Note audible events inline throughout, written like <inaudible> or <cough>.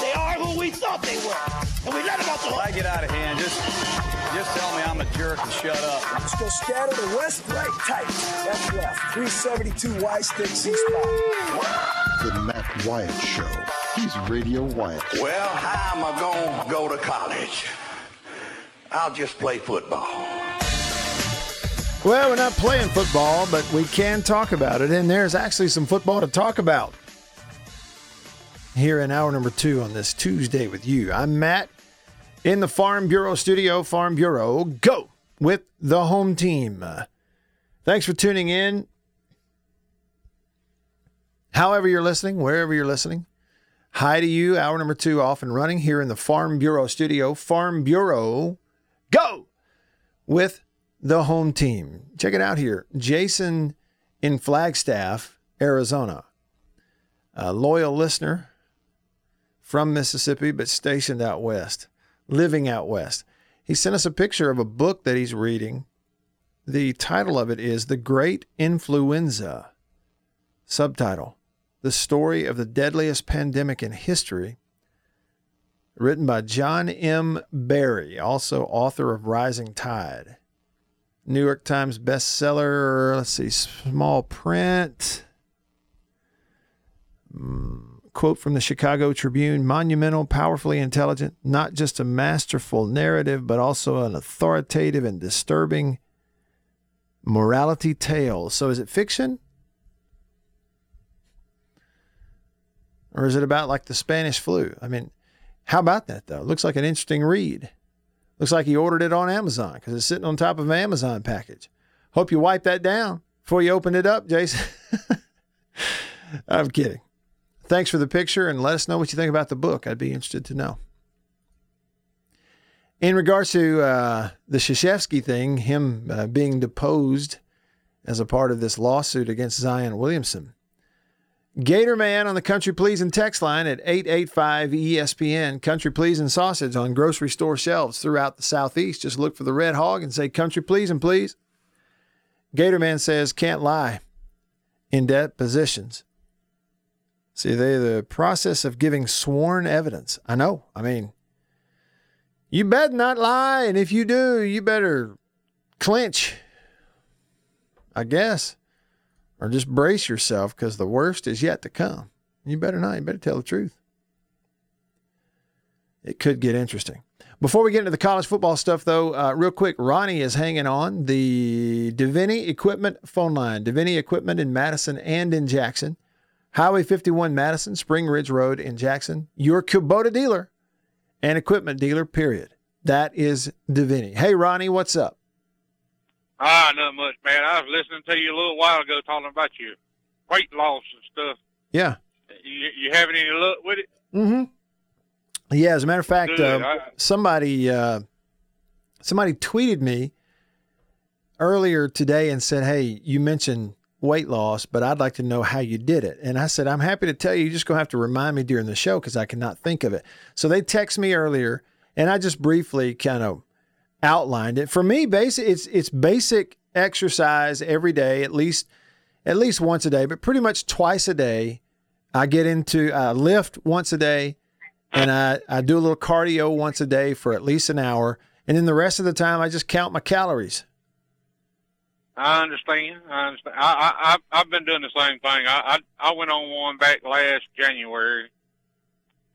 They are who we thought they were. And we let them off the If I get out of hand, just just tell me I'm a jerk and shut up. Let's go scatter the west, right, tight. Left, left. 372 Y stick C spot. The Matt Wyatt Show. He's Radio Wyatt. Well, how am I going to go to college? I'll just play football. Well, we're not playing football, but we can talk about it, and there's actually some football to talk about here in hour number two on this Tuesday with you. I'm Matt in the Farm Bureau studio. Farm Bureau, go with the home team. Uh, thanks for tuning in. However, you're listening, wherever you're listening, hi to you. Hour number two off and running here in the Farm Bureau studio. Farm Bureau, go with the home team. Check it out here. Jason in Flagstaff, Arizona, a loyal listener from Mississippi, but stationed out west, living out west. He sent us a picture of a book that he's reading. The title of it is The Great Influenza. Subtitle The Story of the Deadliest Pandemic in History. Written by John M. Barry, also author of Rising Tide. New York Times bestseller. Let's see, small print. Mm, Quote from the Chicago Tribune monumental, powerfully intelligent, not just a masterful narrative, but also an authoritative and disturbing morality tale. So is it fiction? Or is it about like the Spanish flu? I mean, how about that though? Looks like an interesting read. Looks like he ordered it on Amazon because it's sitting on top of an Amazon package. Hope you wipe that down before you open it up, Jason. <laughs> I'm kidding. Thanks for the picture and let us know what you think about the book. I'd be interested to know. In regards to uh, the Krzyzewski thing, him uh, being deposed as a part of this lawsuit against Zion Williamson, Gator Man on the Country Pleasing text line at 885 ESPN. Country Pleasing sausage on grocery store shelves throughout the Southeast. Just look for the red hog and say Country Pleasing, please. Gator Man says, can't lie in depositions. See, they the process of giving sworn evidence. I know. I mean, you better not lie, and if you do, you better clinch. I guess or just brace yourself because the worst is yet to come. You better not. You better tell the truth. It could get interesting. Before we get into the college football stuff, though, uh, real quick, Ronnie is hanging on the Davini Equipment phone line. Davini Equipment in Madison and in Jackson. Highway 51 Madison, Spring Ridge Road in Jackson. Your Kubota dealer and equipment dealer, period. That is Davini. Hey, Ronnie, what's up? Ah, not much, man. I was listening to you a little while ago talking about your weight loss and stuff. Yeah. You, you having any luck with it? Mm-hmm. Yeah, as a matter of fact, uh, I- somebody uh, somebody tweeted me earlier today and said, "Hey, you mentioned weight loss, but I'd like to know how you did it." And I said, "I'm happy to tell you. You're just gonna have to remind me during the show because I cannot think of it." So they text me earlier, and I just briefly kind of outlined it. For me, basic it's it's basic exercise every day, at least at least once a day, but pretty much twice a day. I get into I lift once a day, and I, I do a little cardio once a day for at least an hour. And then the rest of the time, I just count my calories. I understand. I understand. I, I, I've been doing the same thing. I, I, I went on one back last January,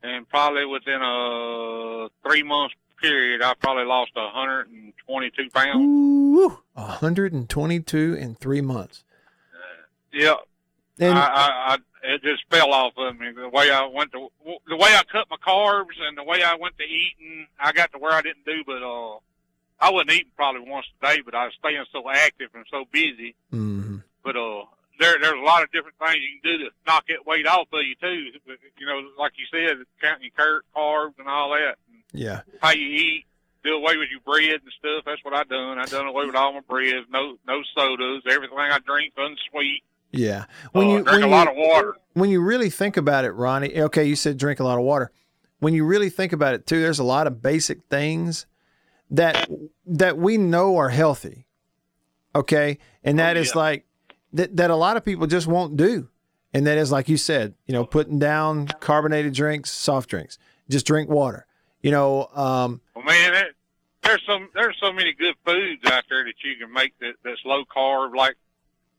and probably within a three month period, I probably lost 122 pounds. Ooh, 122 in three months. Yeah, And I, I, I, it just fell off of me. The way I went to, the way I cut my carbs and the way I went to eating, I got to where I didn't do, but, uh, I wasn't eating probably once a day, but I was staying so active and so busy. Mhm. But, uh, there, there's a lot of different things you can do to knock that weight off of you too. You know, like you said, counting your car- carbs and all that. And Yeah. how you eat, do away with your bread and stuff. That's what I done. I done away with all my bread. no no sodas, everything I drink unsweet. Yeah. Uh, When you drink when a you, lot of water. when you really think about it, Ronnie, okay, you said drink a lot of water. When you really think about it too, there's a lot of basic things that that we know are healthy. Okay? And that is yeah. like that that a lot of people just won't do. And that is like you said, you know, putting down carbonated drinks, soft drinks. Just drink water. You know, um, Well, man, it, there's some there's so many good foods out there that you can make that that's low carb, like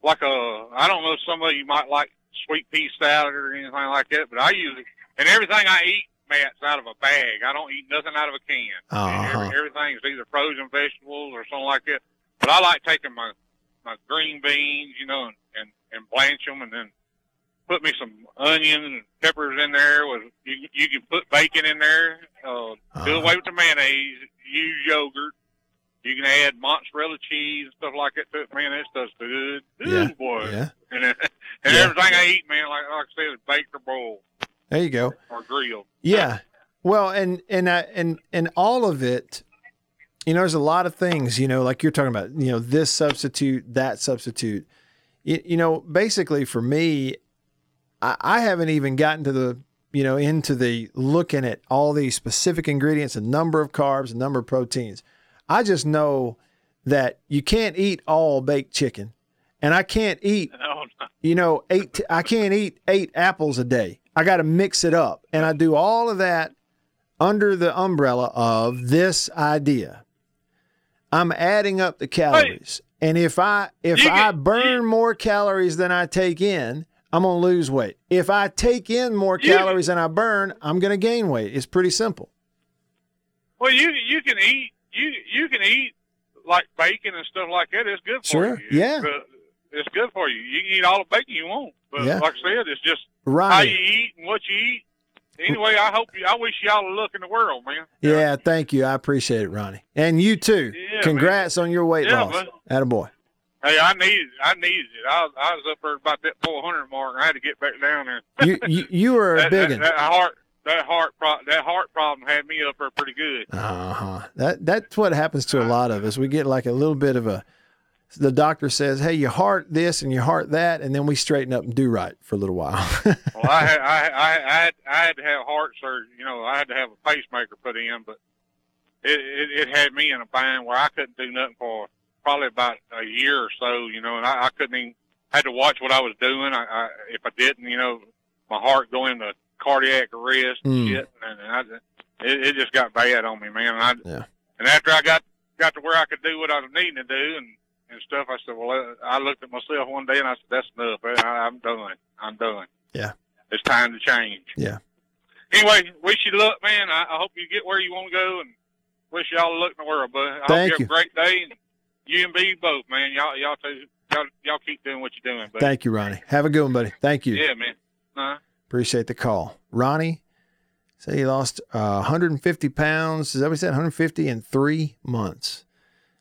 like a I don't know some of you might like sweet pea salad or anything like that, but I usually and everything I eat, Matt's out of a bag. I don't eat nothing out of a can. Uh-huh. Every, everything's either frozen vegetables or something like that. But I like taking my my green beans, you know, and and, and blanch them, and then put me some onions and peppers in there. With you, you can put bacon in there. Uh, Do Uh-huh. away with the mayonnaise. Use yogurt. You can add mozzarella cheese and stuff like that to it. Man, that stuff's good. Good Yeah, boy. yeah. And, <laughs> and Yeah. everything I eat, man, like, like I said, is baked or boiled there you go. or grilled. Yeah. Well, and and uh, and and all of it, you know, there's a lot of things, you know, like you're talking about, you know, this substitute, that substitute. You, you know, basically for me, I, I haven't even gotten to the, you know, into the looking at all these specific ingredients, a number of carbs, a number of proteins. I just know that you can't eat all baked chicken, and I can't eat <laughs> No, no. you know, eight. I can't eat eight apples a day. I got to mix it up, and I do all of that under the umbrella of this idea. I'm adding up the calories, and if I if You I burn more calories than I take in, I'm gonna lose weight. If I take in more calories than I burn, I'm gonna gain weight. It's pretty simple. Well, you you can eat you you can eat like bacon and stuff like that. It's good for Sure, you. yeah. It's, uh, it's good for you. You can eat all the bacon you want, but Yeah. like I said, it's just right. how you eat and what you eat. Anyway, I hope you. I wish y'all a look in the world, man. Yeah, thank you. I appreciate it, Ronnie. And you too. Yeah, Congrats on your weight Yeah, loss. man. Attaboy. Hey, I needed. I needed it. I was, I was up there about that 400 mark. and I had to get back down there. <laughs> You you, you were a that, big that, that heart. That heart. Pro- that heart problem had me up there pretty good. Uh huh. That that's what happens to a lot of us. We get like a little bit of a. The doctor says, "Hey, you heart this and you heart that," and then we straighten up and do right for a little while. <laughs> Well, I had, I, I, I had, I had to have heart surgery. You know, I had to have a pacemaker put in, but it, it, it had me in a bind where I couldn't do nothing for probably about a year or so. You know, and I, I couldn't even had to watch what I was doing. I, I if I didn't, you know, my heart go into cardiac arrest and Mm. shit, and I, it, it just got bad on me, man. And I, Yeah. and after I got got to where I could do what I was needing to do and and stuff, I said, well, I looked at myself one day and I said, that's enough. I, I'm done. I'm done. Yeah. It's time to change. Yeah. Anyway, wish you luck, man. I, I hope you get where you want to go and wish y'all luck in the world, bud. I Thank hope you you. have a great day and you and B both, man. Y'all, y'all, two, y'all, y'all keep doing what you're doing, but Thank you, Ronnie. Have a good one, buddy. Thank you. yeah, man. Uh, Appreciate the call, Ronnie. Say he lost uh, 150 pounds. Is that what he said? 150 in three months.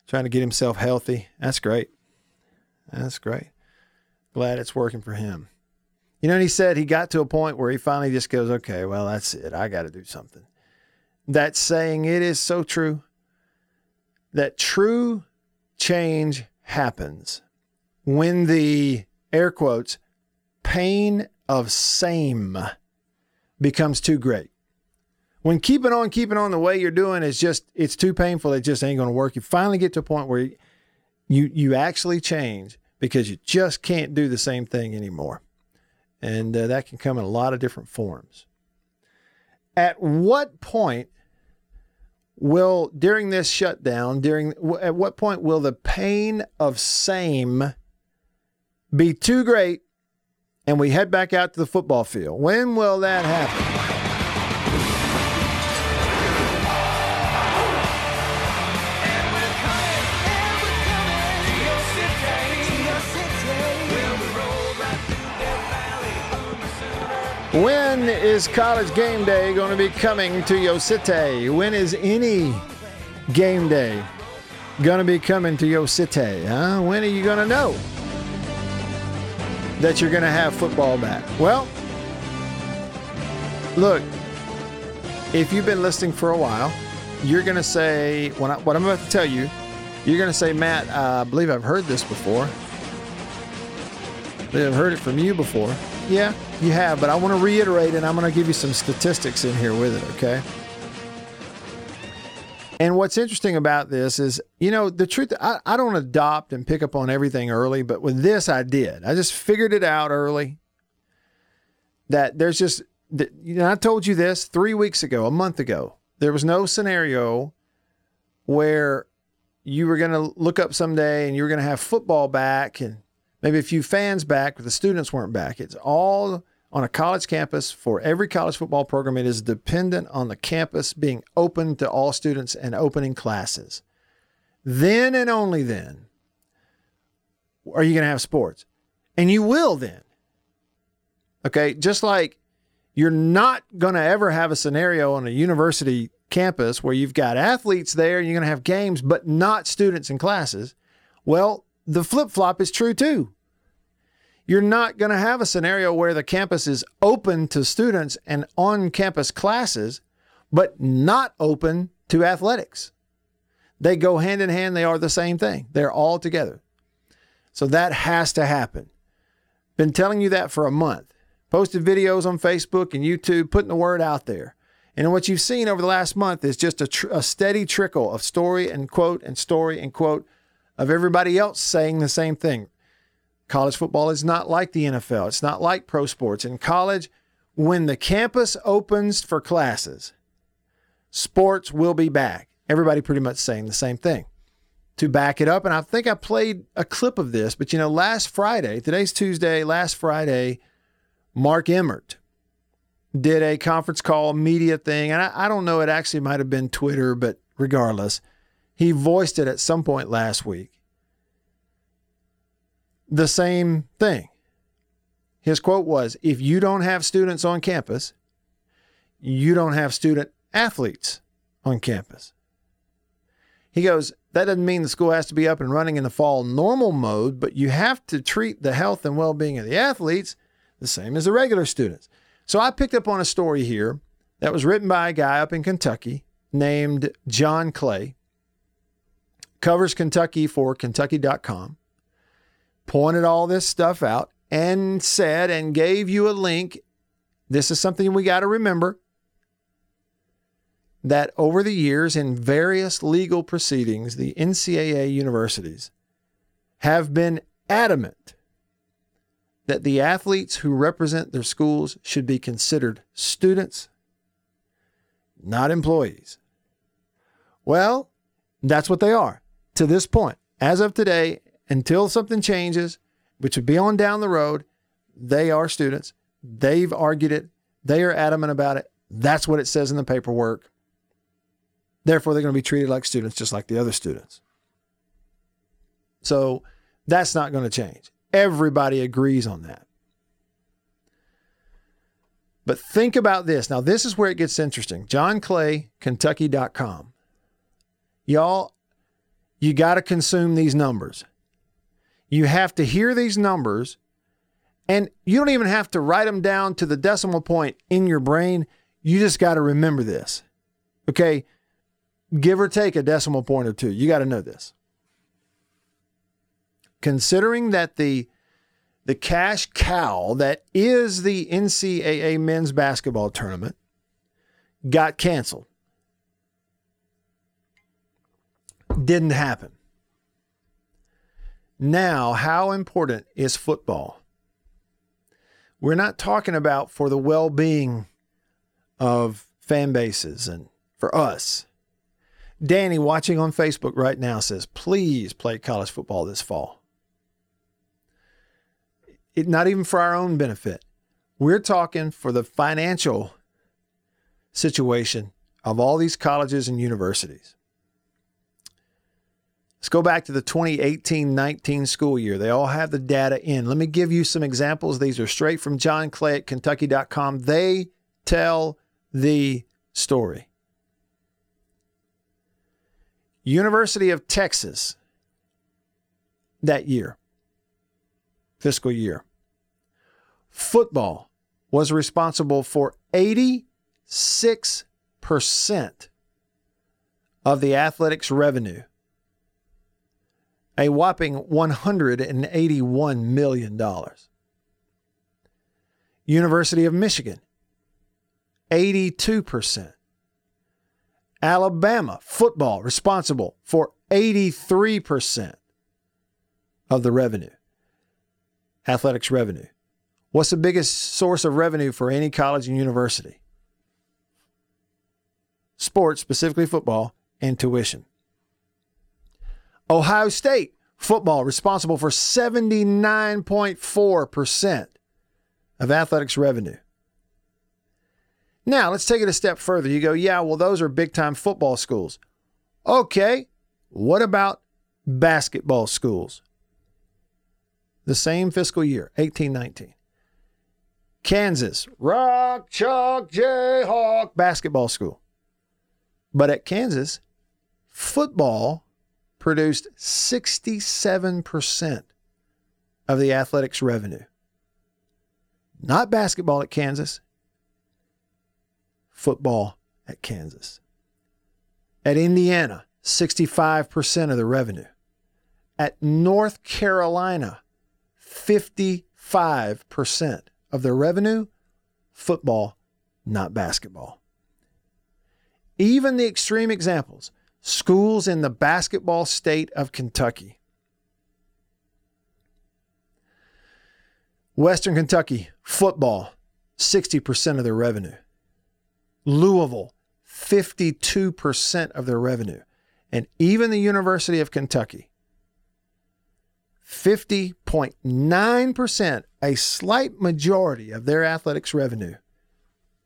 Trying to get himself healthy. That's great. That's great. Glad it's working for him. You know, he said he got to a point where he finally just goes, okay, well, that's it. I got to do something. That saying, it is so true that true change happens when the air quotes pain of same becomes too great. When keeping on, keeping on the way you're doing is just, it's too painful. It just ain't going to work. You finally get to a point where you, you actually change because you just can't do the same thing anymore. And uh, that can come in a lot of different forms. At what point will, during this shutdown, during, at what point will the pain of same be too great and we head back out to the football field. When will that happen? When is college game day going to be coming to your city? When is any game day going to be coming to your city? Huh? When are you going to know? that you're going to have football back? Well, look, if you've been listening for a while, you're going to say, when I, what I'm about to tell you, you're going to say, Matt, I believe I've heard this before. I believe I've heard it from you before. Yeah, you have, but I want to reiterate and I'm going to give you some statistics in here with it, okay? And what's interesting about this is, you know, the truth, I, I don't adopt and pick up on everything early, but with this, I did. I just figured it out early that there's just, you know, I told you this three weeks ago, a month ago. There was no scenario where you were going to look up someday and you were going to have football back and maybe a few fans back, but the students weren't back. It's all on a college campus for every college football program. It is dependent on the campus being open to all students and opening classes. Then and only then are you going to have sports. And you will then. Okay. Just like you're not going to ever have a scenario on a university campus where you've got athletes there and you're going to have games, but not students in classes. Well, the flip flop is true too you're not going to have a scenario where the campus is open to students and on campus classes, but not open to athletics. They go hand in hand, they are the same thing. They're all together. So that has to happen. Been telling you that for a month. Posted videos on Facebook and YouTube, putting the word out there. And what you've seen over the last month is just a, tr- a steady trickle of story and quote and story and quote of everybody else saying the same thing. College football is not like the NFL, it's not like pro sports. In college, when the campus opens for classes, sports will be back. Everybody pretty much saying the same thing. To back it up, and I think I played a clip of this, but you know, last Friday, today's Tuesday, last Friday, Mark Emmert did a conference call media thing. And I, I don't know, it actually might have been Twitter, but regardless, he voiced it at some point last week the same thing. His quote was If you don't have students on campus, you don't have student athletes on campus. He goes, That doesn't mean the school has to be up and running in the fall normal mode, but you have to treat the health and well being of the athletes the same as the regular students. So I picked up on a story here that was written by a guy up in Kentucky named John Clay, covers Kentucky for Kentucky.com pointed all this stuff out and said and gave you a link. This is something we got to remember that over the years in various legal proceedings, the NCAA universities have been adamant that the athletes who represent their schools should be considered students, not employees. Well, that's what they are to this point. As of today, until something changes, which would be on down the road, they are students. They've argued it. They are adamant about it. That's what it says in the paperwork. Therefore, they're going to be treated like students just like the other students. So that's not going to change. Everybody agrees on that. But think about this. Now, this is where it gets interesting. JohnClayKentucky.com. Y'all, you got to consume these numbers. You have to hear these numbers, and you don't even have to write them down to the decimal point in your brain. You just got to remember this. Okay? Give or take a decimal point or two. You got to know this. Considering that the the cash cow that is the NCAA men's basketball tournament got canceled. Didn't happen. Now, how important is football? We're not talking about for the well being of fan bases and for us. Danny, watching on Facebook right now, says, please play college football this fall. It, not even for our own benefit. We're talking for the financial situation of all these colleges and universities. Let's go back to the 2018 19 school year. They all have the data in. Let me give you some examples. These are straight from John Clay at Kentucky.com. They tell the story. University of Texas that year, fiscal year, football was responsible for 86% of the athletics revenue. A whopping $181 million. University of Michigan, 82%. Alabama football responsible for 83% of the revenue, athletics revenue. What's the biggest source of revenue for any college and university? Sports, specifically football, and tuition. Ohio State football responsible for 79.4% of athletics revenue. Now, let's take it a step further. You go, yeah, well, those are big time football schools. Okay, what about basketball schools? The same fiscal year, 1819. Kansas, Rock Chalk Jayhawk basketball school. But at Kansas, football produced 67% of the athletics revenue. Not basketball at Kansas, football at Kansas. At Indiana, 65% of the revenue. At North Carolina, 55% of their revenue, football, not basketball. Even the extreme examples, schools in the basketball state of Kentucky. Western Kentucky, football, 60% of their revenue. Louisville, 52% of their revenue. And even the University of Kentucky, 50.9%, a slight majority of their athletics revenue,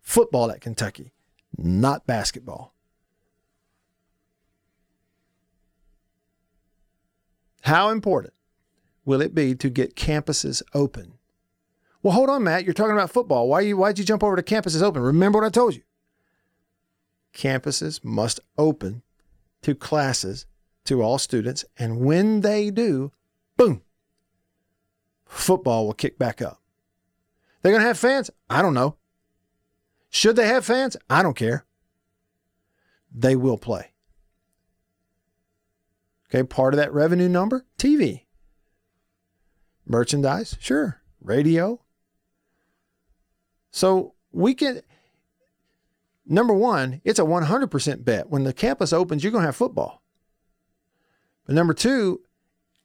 football at Kentucky, not basketball. How important will it be to get campuses open? Well, hold on, Matt. You're talking about football. Why you why'd you jump over to campuses open? Remember what I told you. Campuses must open to classes to all students, and when they do, boom, football will kick back up. They're going to have fans? I don't know. Should they have fans? I don't care. They will play. Okay, part of that revenue number TV. Merchandise, sure. Radio. So we can, number one, it's a 100% bet. When the campus opens, you're going to have football. But number two,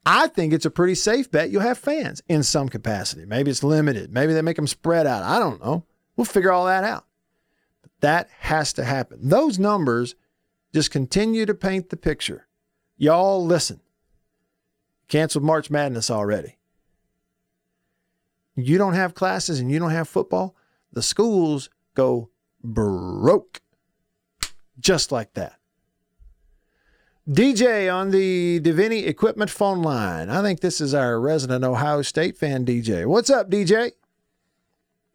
I think it's a pretty safe bet you'll have fans in some capacity. Maybe it's limited. Maybe they make them spread out. I don't know. We'll figure all that out. But that has to happen. Those numbers just continue to paint the picture. Y'all listen. Canceled March Madness already. You don't have classes and you don't have football, the schools go broke. Just like that. DJ on the Davini Equipment phone line. I think this is our resident Ohio State fan, DJ. What's up, DJ?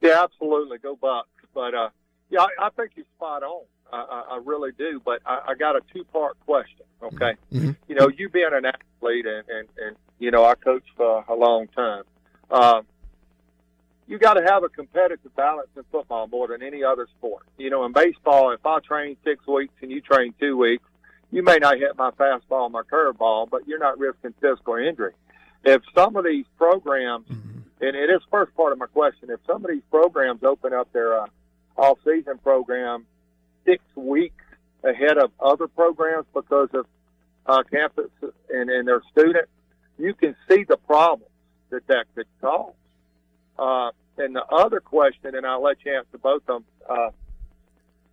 Yeah, absolutely. Go Bucks. But uh, yeah, I, I think you're spot on. I, I, really do. But I, I got a two part question. Okay, Mhm. you know, you being an athlete and and, and you know, I coached for a long time. Um, you got to have a competitive balance in football more than any other sport. You know, in baseball, if I train six weeks and you train two weeks, you may not hit my fastball my curveball, but you're not risking physical injury. If some of these programs, and it is first part of my question, if some of these programs open up their uh, off-season program six weeks ahead of other programs because of uh, campus and, and their students, you can see the problems that that could cause. Uh, and the other question, and I'll let you answer both of them. Uh,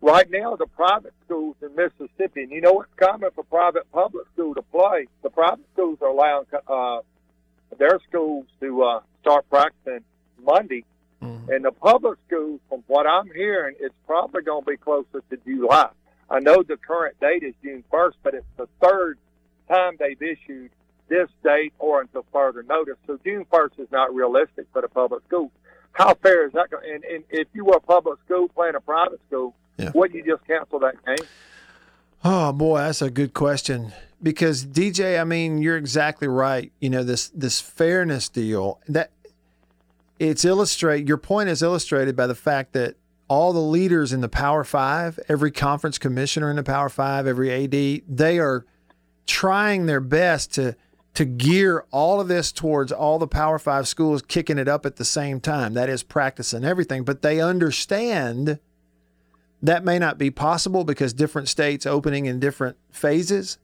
right now, the private schools in Mississippi, and you know what's common for private public school to play? The private schools are allowing uh, their schools to uh, start practicing Monday. Mm-hmm. And the public schools, from what I'm hearing, it's probably going to be closer to July. I know the current date is June 1st, but it's the third time they've issued this date or until further notice. So June 1st is not realistic for the public schools. How fair is that? And, and if you were a public school playing a private school, Yeah. wouldn't you just cancel that game? Oh boy, that's a good question. Because DJ, I mean, you're exactly right. You know, this this fairness deal that it's illustrate your point is illustrated by the fact that all the leaders in the Power Five, every conference commissioner in the Power Five, every AD, they are trying their best to to gear all of this towards all the Power Five schools kicking it up at the same time. That is practice and everything, but they understand that may not be possible because different states opening in different phases.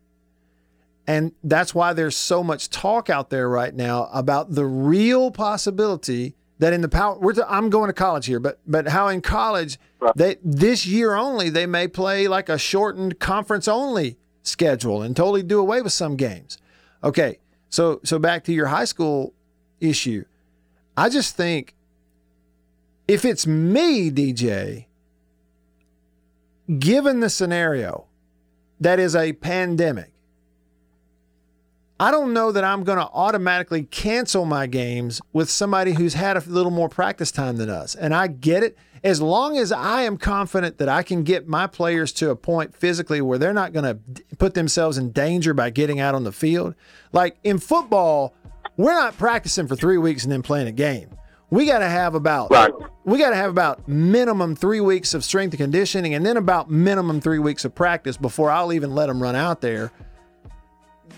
And that's why there's so much talk out there right now about the real possibility that in the power we're I'm going to college here, but but how in college they this year only they may play like a shortened conference only schedule and totally do away with some games. Okay. So so back to your high school issue. I just think if it's me, DJ, given the scenario that is a pandemic, I don't know that I'm going to automatically cancel my games with somebody who's had a little more practice time than us. And I get it. As long as I am confident that I can get my players to a point physically where they're not going to put themselves in danger by getting out on the field. Like in football, we're not practicing for three weeks and then playing a game. We got to have about Right. we got to have about minimum three weeks of strength and conditioning, and then about minimum three weeks of practice before I'll even let them run out there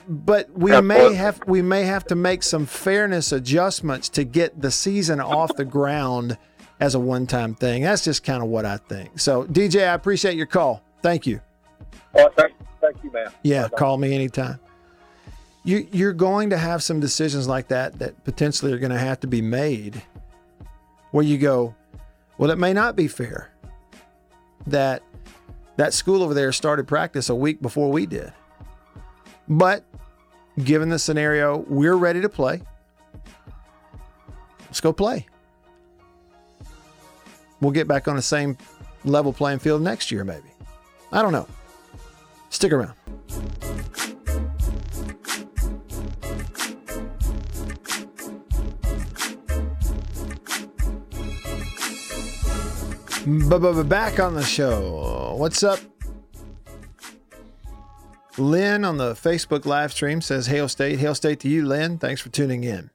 but we Yeah, may have we may have to make some fairness adjustments to get the season off the ground as a one-time thing. That's just kind of what I think. So, DJ, I appreciate your call. Thank you. Oh, thank, thank you, man. Yeah, call me anytime. You you're going to have some decisions like that that potentially are going to have to be made where you go, well, it may not be fair that that school over there started practice a week before we did. But given the scenario, we're ready to play. Let's go play. We'll get back on the same level playing field next year, maybe. I don't know. Stick around. Back on the show. What's up? Lynn on the Facebook live stream says Hail State. Hail State to you, Lynn. Thanks for tuning in.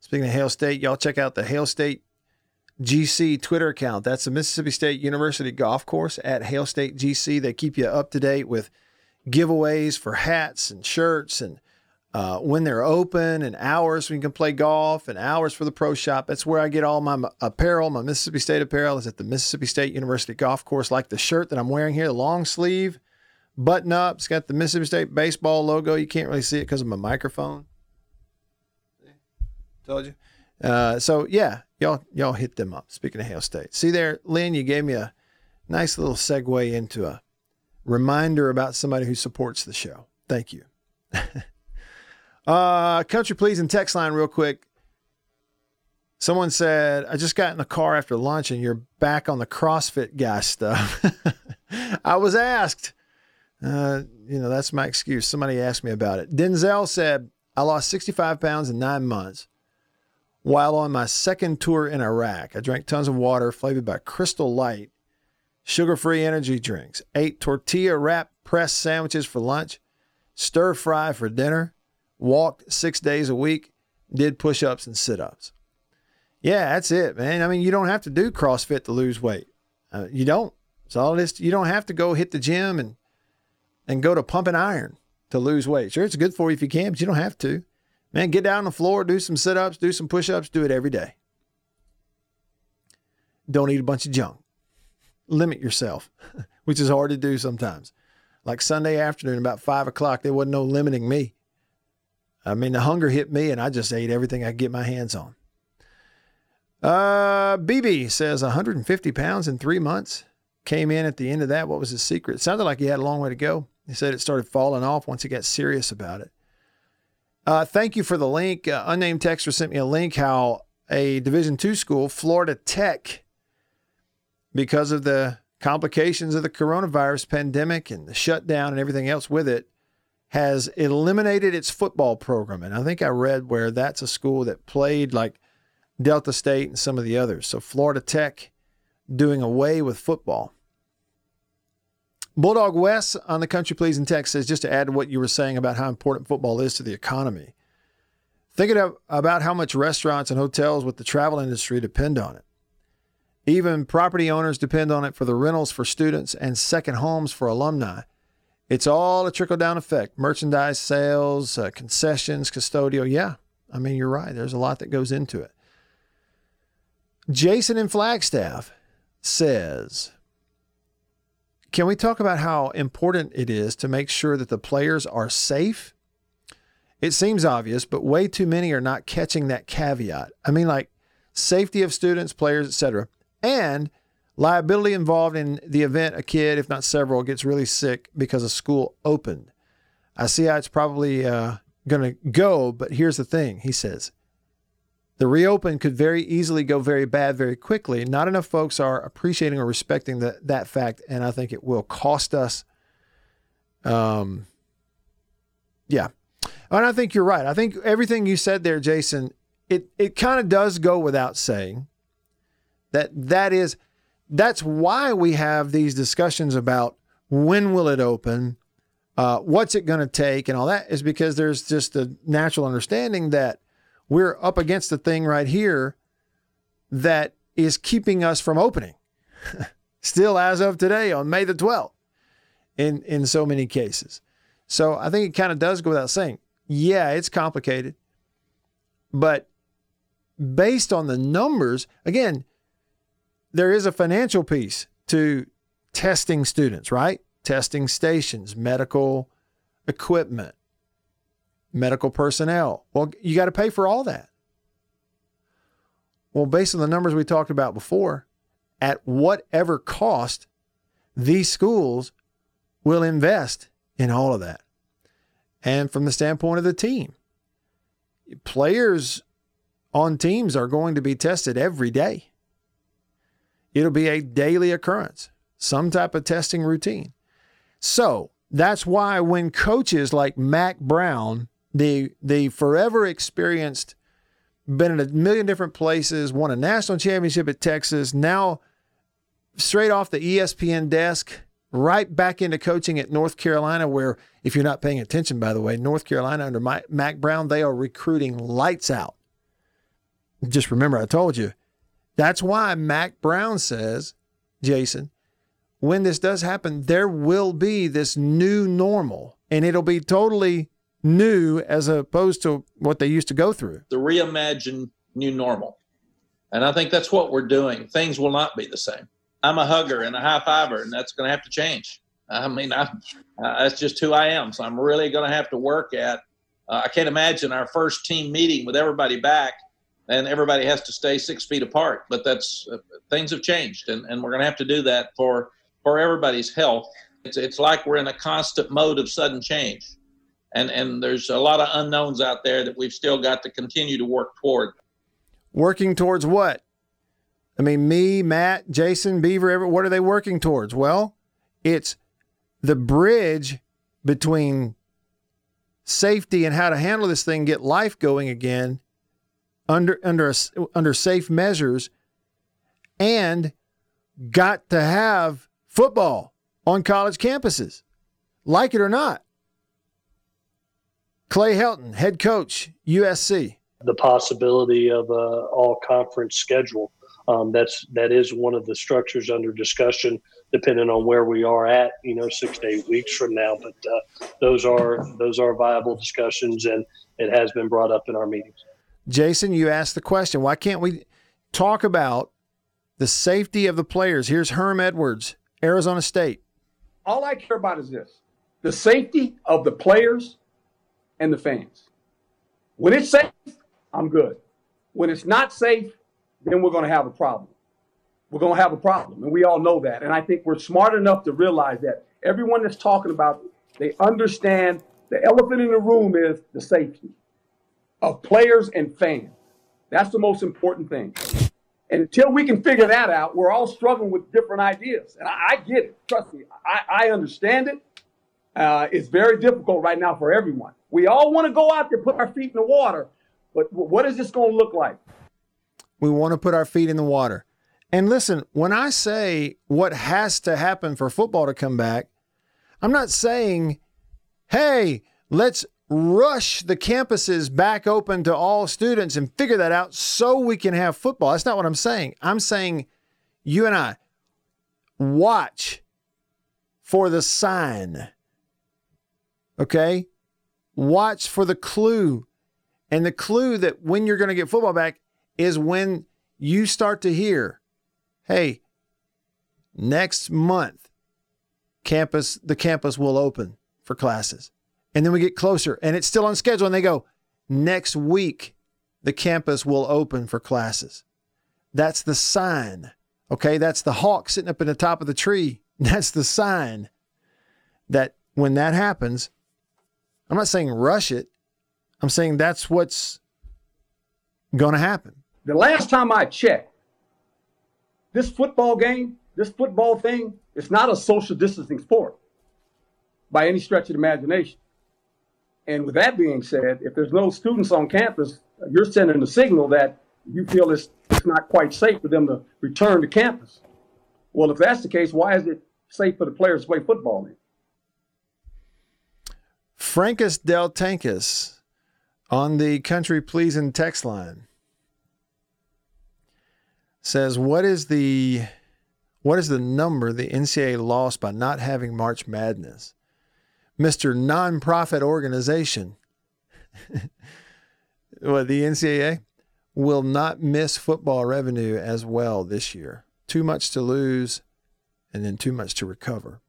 Speaking of Hail State, y'all check out the Hail State GC Twitter account. That's the Mississippi State University Golf Course at Hail State GC. They keep you up to date with giveaways for hats and shirts and uh, when they're open and hours when you can play golf and hours for the pro shop. That's where I get all my apparel. My Mississippi State apparel is at the Mississippi State University Golf Course, like the shirt that I'm wearing here, the long sleeve, button up. It's got the Mississippi State baseball logo. You can't really see it because of my microphone. Told you. Uh, so yeah, y'all y'all hit them up. Speaking of Hail State, see there, Lynn, you gave me a nice little segue into a reminder about somebody who supports the show. Thank you. <laughs> uh, Country Pleasing text line real quick. Someone said, I just got in the car after lunch and you're back on the CrossFit guy stuff. <laughs> I was asked. Uh, you know, that's my excuse. Somebody asked me about it. Denzel said, I lost 65 pounds in nine months while on my second tour in Iraq. I drank tons of water flavored by Crystal Light, sugar free energy drinks, ate tortilla wrap pressed sandwiches for lunch, stir fry for dinner, walked six days a week, did push ups and sit ups. Yeah, that's it, man. I mean, you don't have to do CrossFit to lose weight. Uh, you don't. It's all it is. You don't have to go hit the gym and and go to pumping iron to lose weight. Sure, it's good for you if you can, but you don't have to. Man, get down on the floor, do some sit ups, do some push ups, do it every day. Don't eat a bunch of junk. Limit yourself, <laughs> which is hard to do sometimes. Like Sunday afternoon, about five o'clock, there wasn't no limiting me. I mean, the hunger hit me, and I just ate everything I could get my hands on. Uh, BB says 150 pounds in three months. Came in at the end of that. What was his secret? It sounded like he had a long way to go. He said it started falling off once he got serious about it. Uh, thank you for the link. Uh, unnamed texter sent me a link how a Division two school, Florida Tech, because of the complications of the coronavirus pandemic and the shutdown and everything else with it, has eliminated its football program. And I think I read where that's a school that played like Delta State and some of the others. So Florida Tech doing away with football. Bulldog West on the Country Pleasing text says just to add to what you were saying about how important football is to the economy. Thinking about how much restaurants and hotels with the travel industry depend on it. Even property owners depend on it for the rentals for students and second homes for alumni. It's all a trickle down effect merchandise sales, uh, concessions, custodial. Yeah, I mean, you're right. There's a lot that goes into it. Jason in Flagstaff says, Can we talk about how important it is to make sure that the players are safe? It seems obvious, but way too many are not catching that caveat. I mean, like safety of students, players, etc., and liability involved in the event a kid, if not several, gets really sick because a school opened. I see how it's probably uh, going to go, but here's the thing, he says. The reopen could very easily go very bad very quickly. Not enough folks are appreciating or respecting the, that fact, and I think it will cost us. Um, yeah, and I think you're right. I think everything you said there, Jason, it it kind of does go without saying that that is that's why we have these discussions about when will it open, uh, what's it going to take, and all that is because there's just a natural understanding that we're up against a thing right here that is keeping us from opening. <laughs> Still, as of today, on May the 12th, in in so many cases. So I think it kind of does go without saying. Yeah, it's complicated, but based on the numbers, again, there is a financial piece to testing students, right? Testing stations, medical equipment, medical personnel. Well, you got to pay for all that. Well, based on the numbers we talked about before, at whatever cost, these schools will invest in all of that. And from the standpoint of the team, players on teams are going to be tested every day. It'll be a daily occurrence, some type of testing routine. So that's why when coaches like Mack Brown, the the forever experienced, been in a million different places, won a national championship at Texas, now straight off the ESPN desk, right back into coaching at North Carolina, where if you're not paying attention, by the way, North Carolina under Mack Brown, they are recruiting lights out. Just remember, I told you. That's why Mack Brown says, Jason, when this does happen, there will be this new normal, and it'll be totally new as opposed to what they used to go through. The reimagined new normal. And I think that's what we're doing. Things will not be the same. I'm a hugger and a high fiver, and that's going to have to change. I mean, I, uh, that's just who I am. So I'm really going to have to work at. Uh, I can't imagine our first team meeting with everybody back, and everybody has to stay six feet apart. But that's uh, things have changed, and, and we're going to have to do that for for everybody's health. It's it's like we're in a constant mode of sudden change, and and there's a lot of unknowns out there that we've still got to continue to work toward. Working towards what? I mean, me, Matt, Jason, Beaver, what are they working towards? Well, it's the bridge between safety and how to handle this thing, get life going again under under under safe measures, and got to have football on college campuses, like it or not. Clay Helton, head coach, USC. The possibility of a all conference schedule. Um, that's that is one of the structures under discussion depending on where we are at, you know, six to eight weeks from now. But uh, those are those are viable discussions, and it has been brought up in our meetings. Jason, you asked the question: Why can't we talk about the safety of the players? Here's Herm Edwards, Arizona State. All I care about is this: the safety of the players and the fans. When it's safe, I'm good. When it's not safe, then we're going to have a problem we're going to have a problem. And we all know that. And I think we're smart enough to realize that everyone that's talking about, it, they understand the elephant in the room is the safety of players and fans. That's the most important thing. And until we can figure that out, we're all struggling with different ideas. And I, I get it. Trust me, I, I understand it. Uh, it's very difficult right now for everyone. We all want to go out there, put our feet in the water, but what is this going to look like? We want to put our feet in the water. And listen, when I say what has to happen for football to come back, I'm not saying, hey, let's rush the campuses back open to all students and figure that out so we can have football. That's not what I'm saying. I'm saying you and I, watch for the sign. Okay? Watch for the clue. And the clue that when you're going to get football back is when you start to hear, hey, next month, campus, the campus will open for classes. And then we get closer and it's still on schedule and they go, next week, the campus will open for classes. That's the sign. Okay. That's the hawk sitting up in the top of the tree. <laughs> That's the sign that when that happens, I'm not saying rush it. I'm saying that's what's going to happen. The last time I checked, this football game, this football thing, it's not a social distancing sport by any stretch of the imagination. And with that being said, if there's no students on campus, you're sending a signal that you feel it's, it's not quite safe for them to return to campus. Well, if that's the case, why is it safe for the players to play football then? Frankus Del Tankus on the country pleasing text line says, "What is the what is the number the NCAA lost by not having March Madness?" Mr. Nonprofit Organization, <laughs> what the NCAA will not miss football revenue as well this year. Too much to lose, and then too much to recover.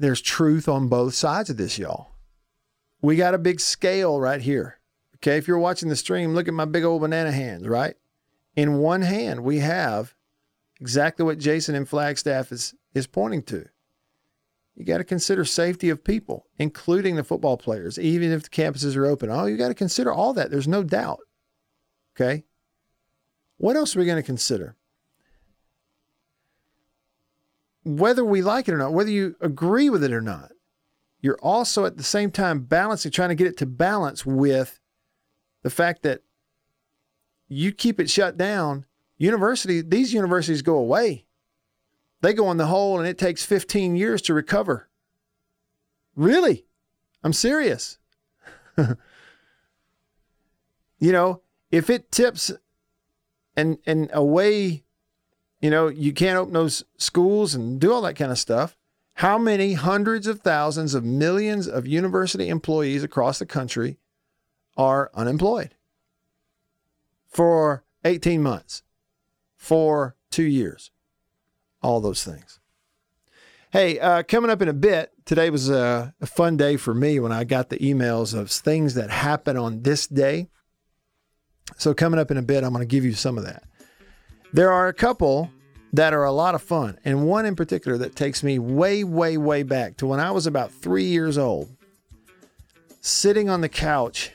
There's truth on both sides of this, y'all. We got a big scale right here. Okay, if you're watching the stream, look at my big old banana hands, right? In one hand, we have exactly what Jason and Flagstaff is, is pointing to. You got to consider safety of people, including the football players, even if the campuses are open. Oh, you got to consider all that. There's no doubt. Okay. What else are we going to consider? Whether we like it or not, whether you agree with it or not, you're also at the same time balancing, trying to get it to balance with the fact that you keep it shut down. University, these universities go away. They go in the hole and it takes 15 years to recover. Really? I'm serious. <laughs> you know, if it tips and and away, you know, you can't open those schools and do all that kind of stuff. How many hundreds of thousands of millions of university employees across the country are unemployed for 18 months, for two years? all those things. Hey, uh, coming up in a bit, today was a, a, fun day for me when I got the emails of things that happen on this day. So, coming up in a bit, I'm going to give you some of that. There are a couple that are a lot of fun, and one in particular that takes me way, way, way back to when I was about three years old, sitting on the couch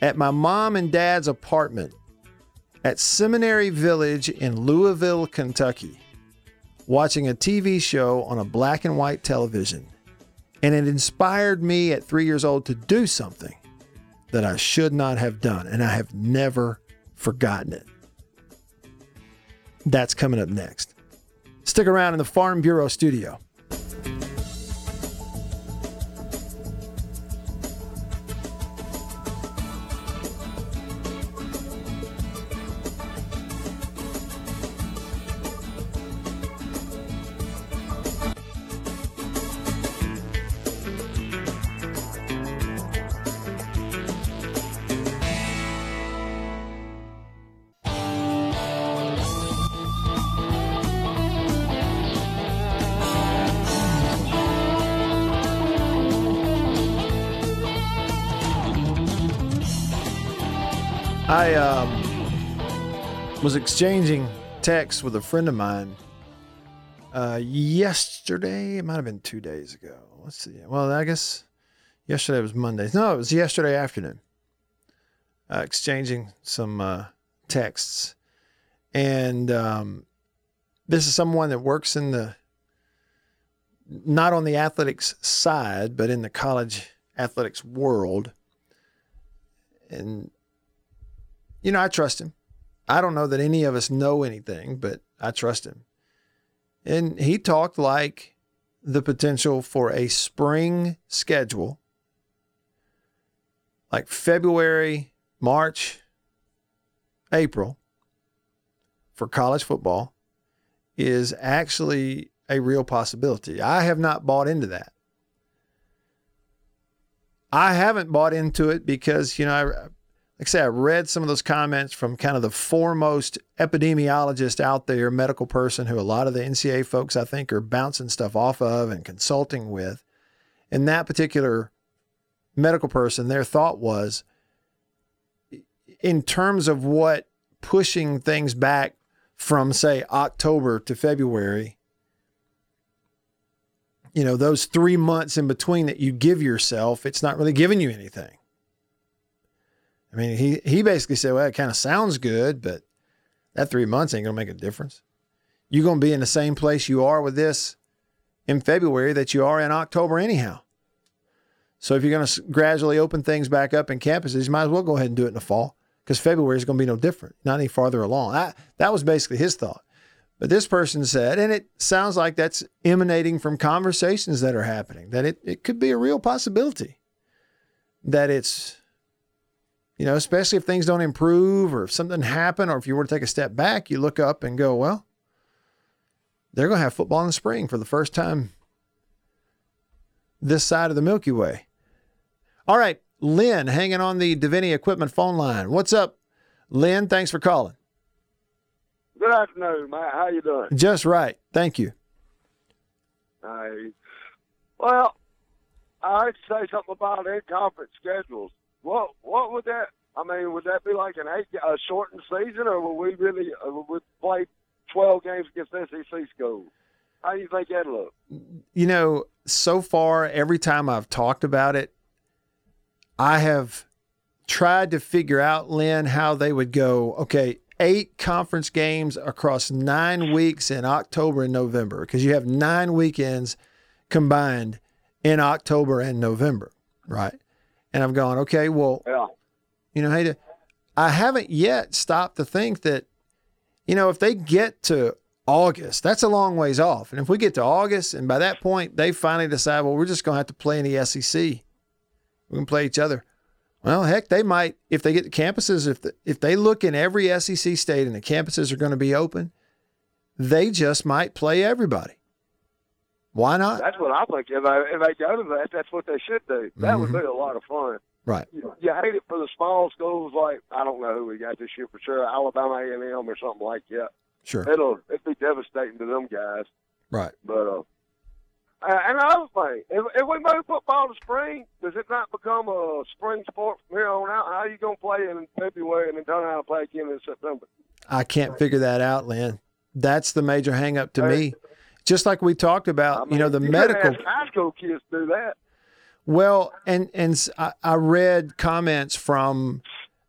at my mom and dad's apartment at Seminary Village in Louisville, Kentucky watching a TV show on a black and white television, and it inspired me at three years old to do something that I should not have done, and I have never forgotten it. That's coming up next. Stick around in the Farm Bureau studio. Was exchanging texts with a friend of mine uh, yesterday. It might have been two days ago. Let's see. Well, I guess yesterday was Monday. No, it was yesterday afternoon. Uh, exchanging some uh, texts, and um, this is someone that works in the not on the athletics side, but in the college athletics world, and you know, I trust him. I don't know that any of us know anything, but I trust him. And he talked like the potential for a spring schedule, like February, March, April, for college football is actually a real possibility. I have not bought into that. I haven't bought into it because, you know, I, like I say, I read some of those comments from kind of the foremost epidemiologist out there, medical person who a lot of the NCAA folks I think are bouncing stuff off of and consulting with. And that particular medical person, their thought was in terms of what pushing things back from, say, October to February, you know, those three months in between that you give yourself, it's not really giving you anything. I mean, he, he basically said, well, it kind of sounds good, but that three months ain't going to make a difference. You're going to be in the same place you are with this in February that you are in October, anyhow. So if you're going to gradually open things back up in campuses, you might as well go ahead and do it in the fall because February is going to be no different, not any farther along. I, that was basically his thought. But this person said, and it sounds like that's emanating from conversations that are happening, that it, it could be a real possibility that it's, you know, especially if things don't improve or if something happen or if you were to take a step back, you look up and go, well, they're going to have football in the spring for the first time this side of the Milky Way. All right, Lynn hanging on the Davini Equipment phone line. What's up, Lynn? Thanks for calling. Good afternoon, Matt. How you doing? Just right. Thank you. Hey. Well, I would say something about in-conference schedules. What what would that? I mean, would that be like an eight a shortened season, or would we really uh, would play twelve games against SEC schools? How do you think that'd look? You know, so far every time I've talked about it, I have tried to figure out, Lynn, how they would go. Okay, eight conference games across nine weeks in October and November because you have nine weekends combined in October and November, right? And I'm going, okay, well, yeah. you know, hey, I haven't yet stopped to think that, you know, if they get to August, that's a long ways off. And if we get to August and by that point they finally decide, well, we're just going to have to play in the SEC, we can play each other. Well, heck, they might if they get to campuses. If the, if they look in every SEC state and the campuses are going to be open, they just might play everybody. Why not? That's what I think. If I if they go to that, that's what they should do. That Mm-hmm. would be a lot of fun. Right. You, you hate it for the small schools like I don't know who we got this year for sure, Alabama A and M or something like that. Sure. It'll it'd be devastating to them guys. Right. But uh, and another thing, if, if we move football to spring, does it not become a spring sport from here on out? How are you gonna play in February and then turn around and play again in September? I can't figure that out, Lynn. That's the major hangup to me. Just like we talked about, you know, the You medical. high school kids do that. Well, and and I, I read comments from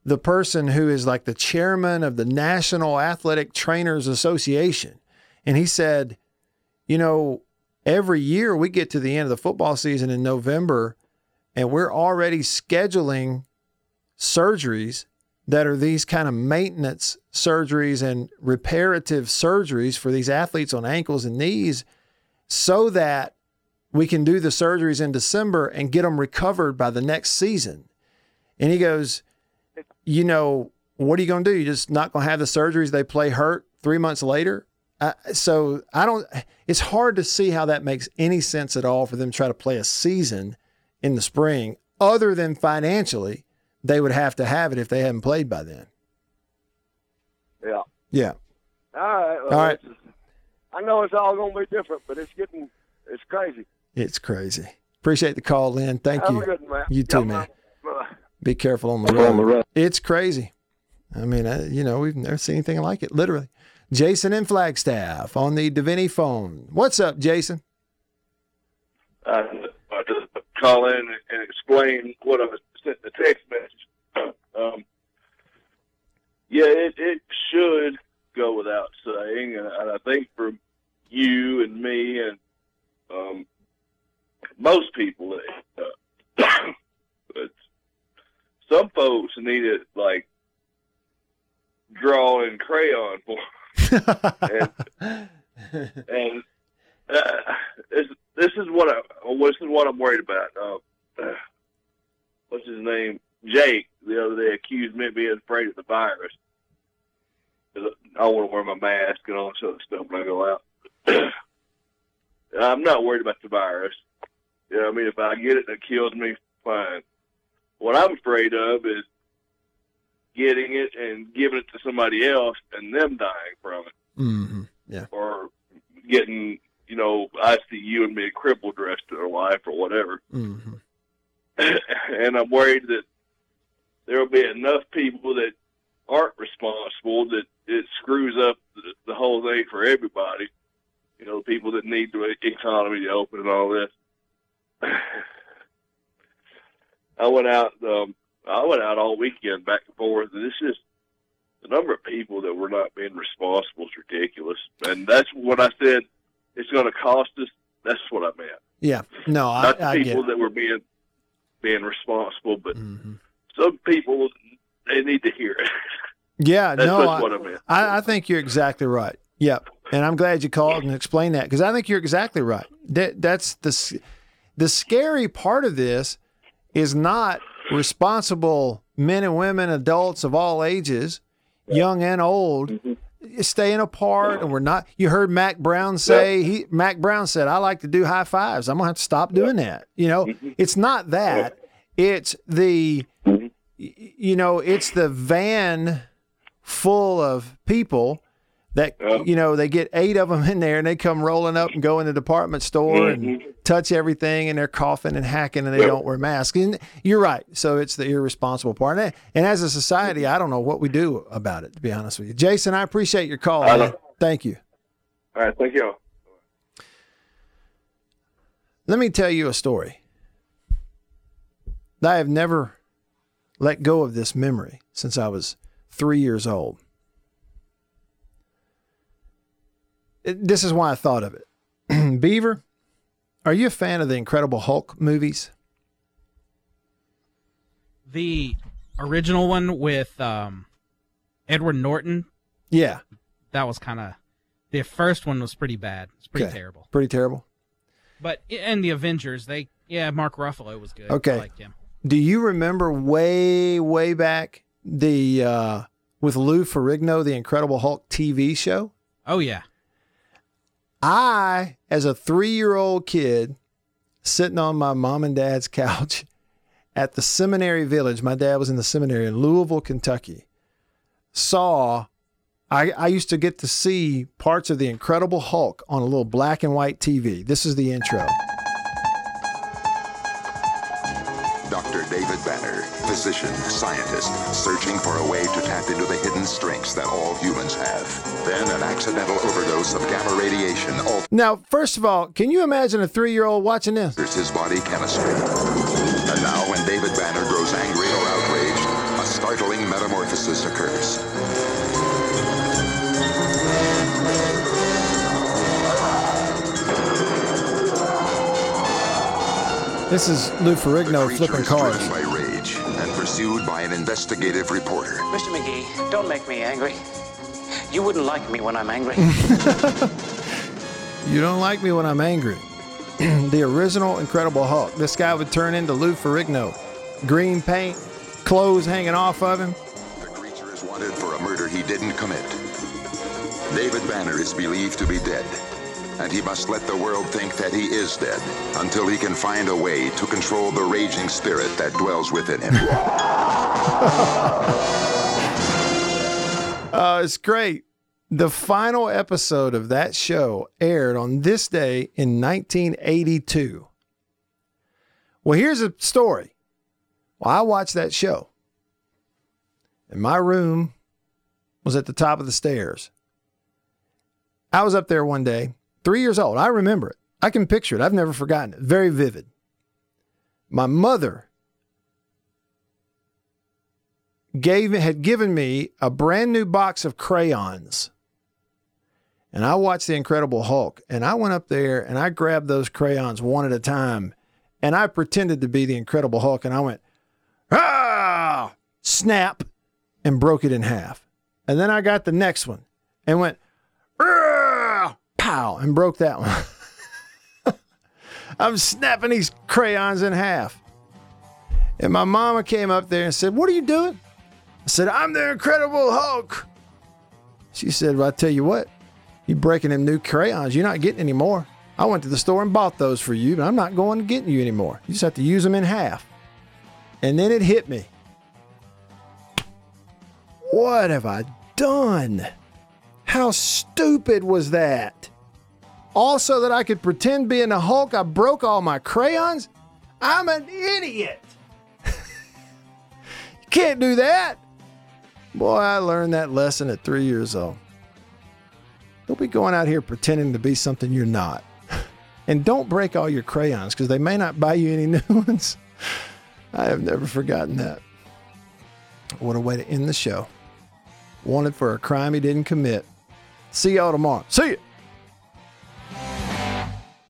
the person who is like the chairman of the National Athletic Trainers Association, and he said, you know, every year we get to the end of the football season in November, and we're already scheduling surgeries that are these kind of maintenance surgeries and reparative surgeries for these athletes on ankles and knees so that we can do the surgeries in December and get them recovered by the next season. And he goes, You know, what are you going to do? You're just not going to have the surgeries they play hurt three months later? Uh, so I don't, it's hard to see how that makes any sense at all for them to try to play a season in the spring, other than financially, they would have to have it if they hadn't played by then. Yeah. Yeah. All right. Well, All right. it's- I know it's all going to be different, but it's getting it's crazy. It's crazy. Appreciate the call, Lynn. Thank Have you. a good one, man. You too, Yeah, man. Bye. Be careful on the On road. the road. It's crazy. I mean, uh, you know, we've never seen anything like it, literally. Jason in Flagstaff on the Davini phone. What's up, Jason? I, I just call in and explain what I was sent the text message. <clears throat> Um, yeah, it, it should go without saying, and, and I think for you and me and um, most people, uh, <clears throat> but some folks need it like draw in crayon for, <laughs> and, and uh, this, this is what I this is what I'm worried about. Uh, what's his name? Jake the other day accused me of being afraid of the virus. I want to wear my mask and all this other stuff when I go out. <clears throat> I'm not worried about the virus. You know, I mean, if I get it and it kills me, fine. What I'm afraid of is getting it and giving it to somebody else and them dying from it, Mm-hmm. Yeah. or getting, you know, ICU and being crippled the rest of their life or whatever. Mm-hmm. <laughs> and I'm worried that there will be enough people that aren't responsible that it screws up the, the whole thing for everybody. You know, people that need the economy to open and all this. <sighs> I went out. Um, I went out all weekend back and forth, and it's just the number of people that were not being responsible is ridiculous. And that's what I said. It's going to cost us. That's what I meant. Yeah. No, I, Not the I get people it. that were being being responsible, but Mm-hmm. some people they need to hear it. Yeah, That's no, just I, what I meant. I, I think you're exactly right. Yep, and I'm glad you called and explained that because I think you're exactly right. That that's the the scary part of this is not responsible men and women, adults of all ages, young and old, Mm-hmm. Staying apart, and we're not. You heard Mack Brown say he Mack Brown said, "I like to do high fives. I'm gonna have to stop doing that." You know, Mm-hmm. it's not that. It's the y- you know, it's the van full of people that you know they get eight of them in there and they come rolling up and go in the department store and mm-hmm. touch everything and they're coughing and hacking and they don't wear masks. And you're right. So it's the irresponsible part. And, and as a society i don't know what we do about it to be honest with you. Jason i appreciate your call thank you. All right, thank you. All. Let me tell you a story. I have never let go of this memory since i was three years old It- this is why I thought of it. <clears throat> Beaver, are you a fan of the Incredible Hulk movies? The original one with um, Edward Norton, Yeah. that was kind of. The first one was pretty bad. It's pretty Okay. terrible. Pretty terrible. But and the Avengers, they yeah, Mark Ruffalo was good. Okay. I liked him. Do you remember way, way back the uh, with Lou Ferrigno, the Incredible Hulk TV show? Oh yeah. I, as a three year old kid, sitting on my mom and dad's couch <laughs> at the seminary village, my dad was in the seminary in Louisville, Kentucky, saw. I, I used to get to see parts of the Incredible Hulk on a little black and white TV. This is the intro. Dr. David Banner, physician, scientist, searching for a way to tap into the hidden strengths that all humans have. Then an accidental overdose of gamma radiation alters Now, first of all, can you imagine a three year old watching this? There's his body chemistry. And now when David Banner grows angry or outraged, a startling metamorphosis occurs. This is Lou Ferrigno flipping cars. Driven by rage and pursued by an investigative reporter. Mr. McGee, don't make me angry. You wouldn't like me when I'm angry. <laughs> You don't like me when I'm angry. <clears throat> the original Incredible Hulk. This guy would turn into Lou Ferrigno. Green paint, clothes hanging off of him. The creature is wanted for a murder he didn't commit. David Banner is believed to be dead, and he must let the world think that he is dead until he can find a way to control the raging spirit that dwells within him. <laughs> Uh, it's great. The final episode of that show aired on this day in 1982. Well, here's a story. Well, I watched that show, and my room was at the top of the stairs. I was up there one day, three years old. I remember it. I can picture it. I've never forgotten it. Very vivid. My mother gave had given me a brand new box of crayons. And I watched The Incredible Hulk and I went up there and I grabbed those crayons one at a time and I pretended to be the Incredible Hulk and I went, ah, snap, and broke it in half. And then I got the next one and went, "Ah," pow, and broke that one. <laughs> I'm snapping these crayons in half. And my mama came up there and said, What are you doing? I said, I'm the Incredible Hulk. She said, Well, I tell you what, you're breaking them new crayons, you're not getting any more. I went to the store and bought those for you, but I'm not going to get you anymore. You just have to use them in half. And then it hit me. What have I done? How stupid was that? Also, that I could pretend being a Hulk, I broke all my crayons? I'm an idiot. <laughs> you can't do that. Boy, I learned that lesson at three years old. Don't be going out here pretending to be something you're not. <laughs> And don't break all your crayons because they may not buy you any <laughs> new ones. I have never forgotten that. What a way to end the show. Wanted for a crime he didn't commit. See y'all tomorrow. See you.